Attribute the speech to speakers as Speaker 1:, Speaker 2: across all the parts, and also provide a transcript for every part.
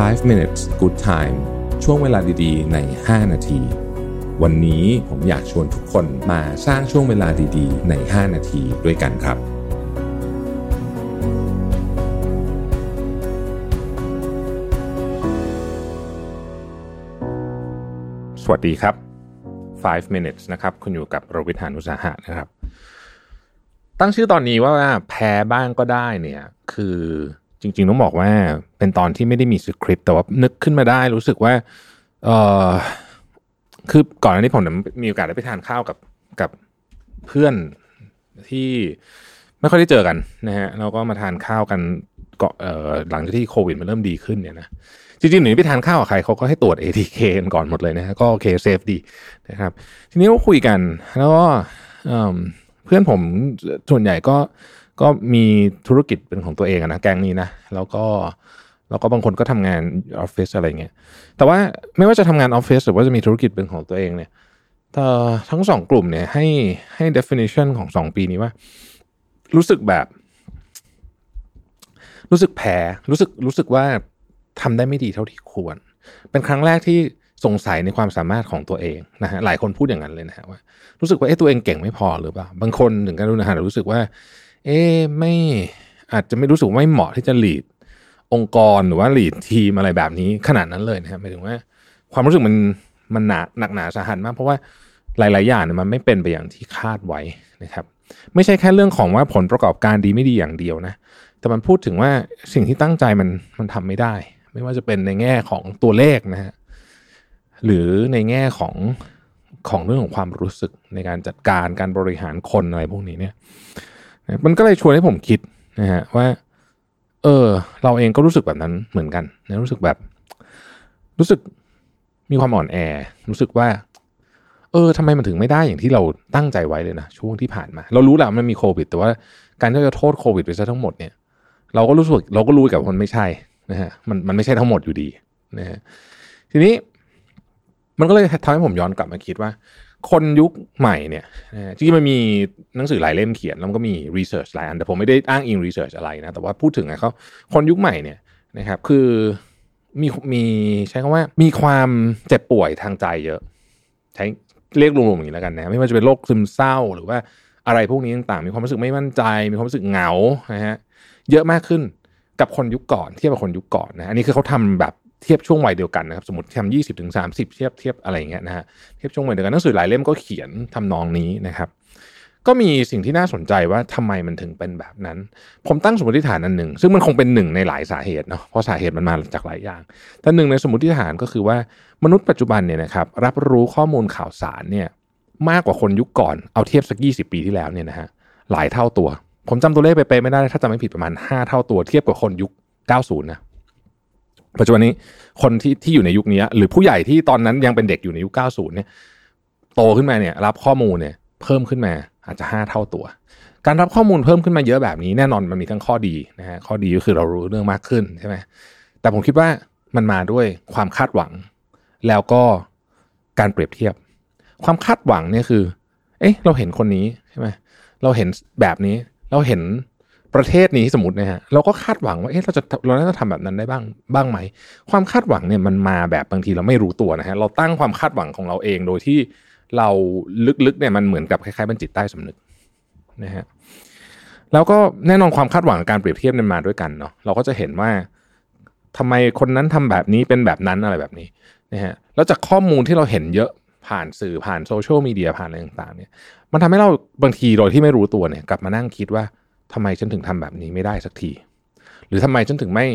Speaker 1: 5 minutes good time ช่วงเวลาดีๆ ใน 5 นาที วันนี้ผมอยากชวนทุกคนมาสร้างช่วงเวลาดีๆ ใน 5 นาทีด้วยกันครับ สวัสดีครับ 5 minutes นะครับ คุณอยู่กับโรบิทานุสาหะนะครับ ตั้งชื่อตอนนี้ว่าแพ้บ้างก็ได้เนี่ย คือ จริงๆต้องบอกว่าเป็นตอนที่ไม่ได้มีสคริปต์แต่ว่านึกขึ้นมาได้รู้สึกว่าเออคือก่อนหน้านี้ผมมีโอกาสได้ไปทานข้าวกับกับเพื่อนที่ไม่ค่อยได้เจอกันนะฮะเราก็มาทานข้าวกันก็เอ่อหลังจากที่โควิดมันเริ่มดีขึ้นเนี่ยนะจริงๆหนูไปทานข้าวกับใครเขาก็ให้ตรวจ ATK กันก่อนหมดเลยนะฮะก็โอเค safe ดีนะครับ ทีนี้ก็คุยกัน แล้วก็เพื่อนผมส่วนใหญ่ก็ ก็มีธุรกิจเป็นของตัวเองนะแกงนี้นะแล้วก็แล้วก็บางคนก็ทำงานออฟฟิศอะไรเงี้ยแต่ว่าไม่ว่าจะทำงานออฟฟิศหรือว่าจะมีธุรกิจเป็นของตัวเองเนี่ยทั้งสองกลุ่มเนี่ยให้ให้ definition ของสองปีนี้ว่า รู้สึกแบบ รู้สึกแพ้รู้สึกรู้สึกว่าทำได้ไม่ดีเท่าที่ควร เป็นครั้งแรกที่สงสัยในความสามารถของตัวเองนะฮะหลายคนพูดอย่างนั้นเลยนะฮะว่า รู้สึกว่าเอ๊ะตัวเองเก่งไม่พอหรือเปล่าบางคนถึงกันรู้นะฮะรู้สึกว่า เอ๊ไม่อาจจะไม่รู้สึกไม่เหมาะที่จะหลีดองค์กรหรือว่าหลีดทีมอะไรแบบนี้ขนาดนั้นเลยนะครับหมายถึงว่า ความรู้สึกมันมันหนาหนักหนาสาหัสมาก เพราะว่าหลาย ๆ อย่างมันไม่เป็นไปอย่างที่คาดไว้นะครับ ไม่ใช่แค่เรื่องของว่าผลประกอบการดีไม่ดีอย่างเดียวนะ แต่มันพูดถึงว่าสิ่งที่ตั้งใจมันมันทำไม่ได้ ไม่ว่าจะเป็นในแง่ของตัวเลขนะฮะหรือในแง่ของของเรื่องของความรู้สึกในการจัดการการบริหารคนอะไรพวกนี้เนี่ย มันก็เลยชวนให้ผมคิดนะฮะว่า เออ เราเองก็รู้สึกแบบนั้นเหมือนกันนะรู้สึกแบบ รู้สึกมีความอ่อนแอ รู้สึกว่า เออทำไมมันถึงไม่ได้อย่างที่เราตั้งใจไว้เลยนะช่วงที่ผ่านมา เรารู้แหละมันมีโควิด แต่ว่าการที่จะโทษโควิดไปซะทั้งหมดเนี่ยเราก็รู้สึกเราก็รู้กับมันไม่ใช่นะฮะมันมันไม่ใช่ทั้งหมดอยู่ดีนะฮะทีนี้มันก็เลยทำให้ผมย้อนกลับมาคิดว่า คนยุคใหม่เนี่ยจริงๆมันมีหนังสือหลายเล่มเขียน แล้วก็มีรีเสิร์ชหลายอัน แต่ผมไม่ได้อ้างอิงรีเสิร์ชอะไรนะ แต่ว่าพูดถึงไงเขาคนยุคใหม่เนี่ยนะครับ คือมีมีใช้คำว่ามีความเจ็บป่วยทางใจเยอะ ใช้เรียกรวมๆอย่างนี้แล้วกันนะ ไม่ว่าจะเป็นโรคซึมเศร้าหรือว่าอะไรพวกนี้ต่างๆ มีความรู้สึกไม่มั่นใจ มีความรู้สึกเหงานะฮะเยอะมากขึ้นกับคนยุคก่อนเทียบกับคนยุคก่อนนะอันนี้คือเขาทำแบบ เทียบช่วงวัยเดียวกันนะครับสมมติทำยี่สิบถึงสามสิบเทียบเทียบอะไรเงี้ยนะฮะเทียบช่วงวัยเดียวกันหนังสือหลายเล่มก็เขียนทำนองนี้นะครับ ก็มีสิ่งที่น่าสนใจว่าทำไมมันถึงเป็นแบบนั้น ผมตั้งสมมติฐานอันหนึ่งซึ่งมันคงเป็นหนึ่งในหลายสาเหตุเนาะเพราะสาเหตุมันมาจากหลายอย่าง แต่หนึ่งในสมมติฐานก็คือว่ามนุษย์ปัจจุบันเนี่ยนะครับรับรู้ข้อมูลข่าวสารเนี่ยมากกว่าคนยุคก่อนเอาเทียบสักยี่สิบปีที่แล้วเนี่ยนะฮะหลายเท่าตัว ผมจำตัวเลขไปๆไม่ได้ถ้าจำไม่ผิดประมาณ 5 เท่าตัวเทียบกับคนยุค 90 นะ ปัจจุบันนี้คนที่ที่อยู่ในยุคนี้หรือผู้ใหญ่ที่ตอนนั้นยังเป็นเด็กอยู่ในยุค 90 เนี่ย โตขึ้นมาเนี่ยรับข้อมูลเนี่ยเพิ่มขึ้นมาอาจจะ 5 เท่าตัว การรับข้อมูลเพิ่มขึ้นมาเยอะแบบนี้แน่นอนมันมีทั้งข้อดีนะฮะข้อดีก็คือเรารู้เรื่องมากขึ้นใช่ไหมแต่ผมคิดว่ามันมาด้วยความคาดหวัง แล้วก็การเปรียบเทียบ ความคาดหวังเนี่ยคือ เอ๊ะเราเห็นคนนี้ใช่ไหมเราเห็นแบบนี้เราเห็น ประเทศนี้สมมตินะฮะเราก็คาดหวังว่าเอ๊ะเราจะเราน่าจะทำแบบนั้นได้บ้างบ้างไหม ความคาดหวังเนี่ยมันมาแบบบางทีเราไม่รู้ตัวนะฮะเราตั้งความคาดหวังของเราเองโดยที่เราลึกๆเนี่ยมันเหมือนกับคล้ายๆเป็นจิตใต้สำนึกนะฮะแล้วก็แน่นอนความคาดหวังการเปรียบเทียบเนี่ยมาด้วยกันเนาะเราก็จะเห็นว่าทำไมคนนั้นทำแบบนี้เป็นแบบนั้นอะไรแบบนี้นะฮะแล้วจากข้อมูลที่เราเห็นเยอะผ่านสื่อผ่านโซเชียลมีเดียผ่านอะไรต่างๆเนี่ยมันทำให้เราบางทีโดยที่ไม่รู้ตัวเนี่ยกลับมานั่งคิดว่า ทำไมฉันถึงทำแบบนี้ไม่ได้สักที หรือทำไมฉันถึงไม่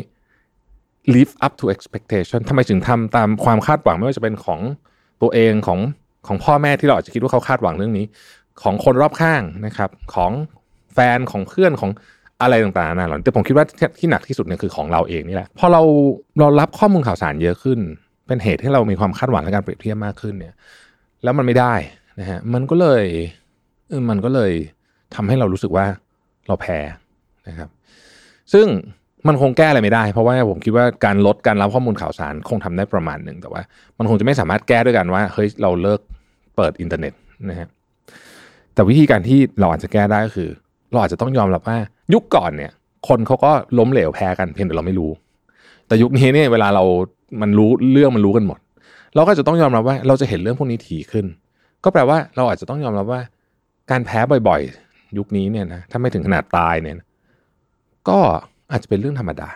Speaker 1: live up to expectation ทำไมถึงทำตามความคาดหวัง ไม่ว่าจะเป็นของตัวเองของของพ่อแม่ที่เราอาจจะคิดว่าเขาคาดหวังเรื่องนี้ ของคนรอบข้างนะครับ ของแฟนของเพื่อนของอะไรต่างๆนะหรอแต่ผมคิดว่าที่หนักที่สุดเนี่ยคือของเราเองนี่แหละพอเราเรารับข้อมูลข่าวสารเยอะขึ้น เป็นเหตุให้เรามีความคาดหวังและการเปรียบเทียบมากขึ้นเนี่ย แล้วมันไม่ได้นะฮะมันก็เลยมันก็เลยทำให้เรารู้สึกว่า เราแพ้นะครับ ซึ่งมันคงแก้อะไรไม่ได้ เพราะว่าผมคิดว่าการลดการรับข้อมูลข่าวสารคงทำได้ประมาณหนึ่งแต่ว่า มันคงจะไม่สามารถแก้ด้วยกันว่าเฮ้ยเราเลิกเปิดอินเทอร์เน็ตนะฮะแต่วิธีการที่เราอาจจะแก้ได้ก็คือ เราอาจจะต้องยอมรับว่า ยุคก่อนเนี่ย คนเขาก็ล้มเหลวแพ้กันเพียงแต่เราไม่รู้ แต่ยุคนี้เนี่ยเวลาเรามันรู้เรื่องมันรู้กันหมด เราก็จะต้องยอมรับว่าเราจะเห็นเรื่องพวกนี้ถี่ขึ้น ก็แปลว่าเราอาจจะต้องยอมรับว่า การแพ้บ่อย ยุคนี้เนี่ยนะถ้าไม่ถึงขนาดตายเนี่ยก็อาจจะเป็นเรื่องธรรมดา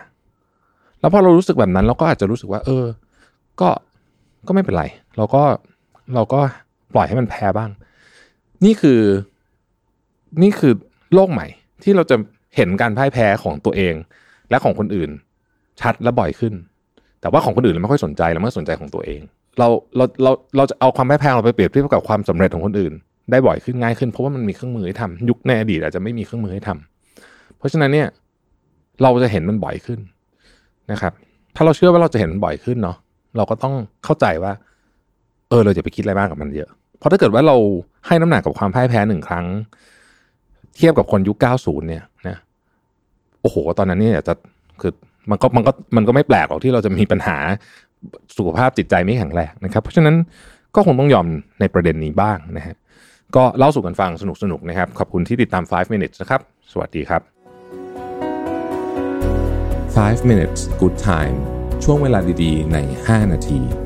Speaker 1: แล้วพอเรารู้สึกแบบนั้นเราก็อาจจะรู้สึกว่า เออ ก็ก็ไม่เป็นไร เราก็เราก็ปล่อยให้มันแพ้บ้าง นี่คือ นี่คือโลกใหม่ ที่เราจะเห็นการพ่ายแพ้ของตัวเอง และของคนอื่น ชัดและบ่อยขึ้น แต่ว่าของคนอื่นเราไม่ค่อยสนใจเราไม่สนใจของตัวเอง เราเราเราเราจะเอาความพ่ายแพ้เราไปเปรียบเทียบกับความสำเร็จของคนอื่น ได้บ่อยขึ้นง่ายขึ้นเพราะว่ามันมีเครื่องมือให้ทำยุคในอดีตอาจจะไม่มีเครื่องมือให้ทำเพราะฉะนั้นเนี่ยเราจะเห็นมันบ่อยขึ้นนะครับ ถ้าเราเชื่อว่าเราจะเห็นมันบ่อยขึ้นเนาะเราก็ต้องเข้าใจว่า เออเราจะไปคิดอะไรมากกับมันเยอะ เพราะถ้าเกิดว่าเราให้น้ำหนักกับความพ่ายแพ้หนึ่งครั้ง เทียบกับคนยุค 90 เนี่ยนะโอ้โห ตอนนั้นเนี่ยจะคือมันก็มันก็มันก็ไม่แปลกหรอกที่เราจะมีปัญหาสุขภาพจิตใจไม่แข็งแรงนะครับ เพราะฉะนั้นก็คงต้องยอมในประเด็นนี้บ้างนะฮะ ก็เล่าสู่กันฟังสนุกสนุกนะครับ ขอบคุณที่ติดตาม 5 minutes นะครับ สวัสดีครับ 5 minutes good time ช่วงเวลาดีๆ ใน 5 นาที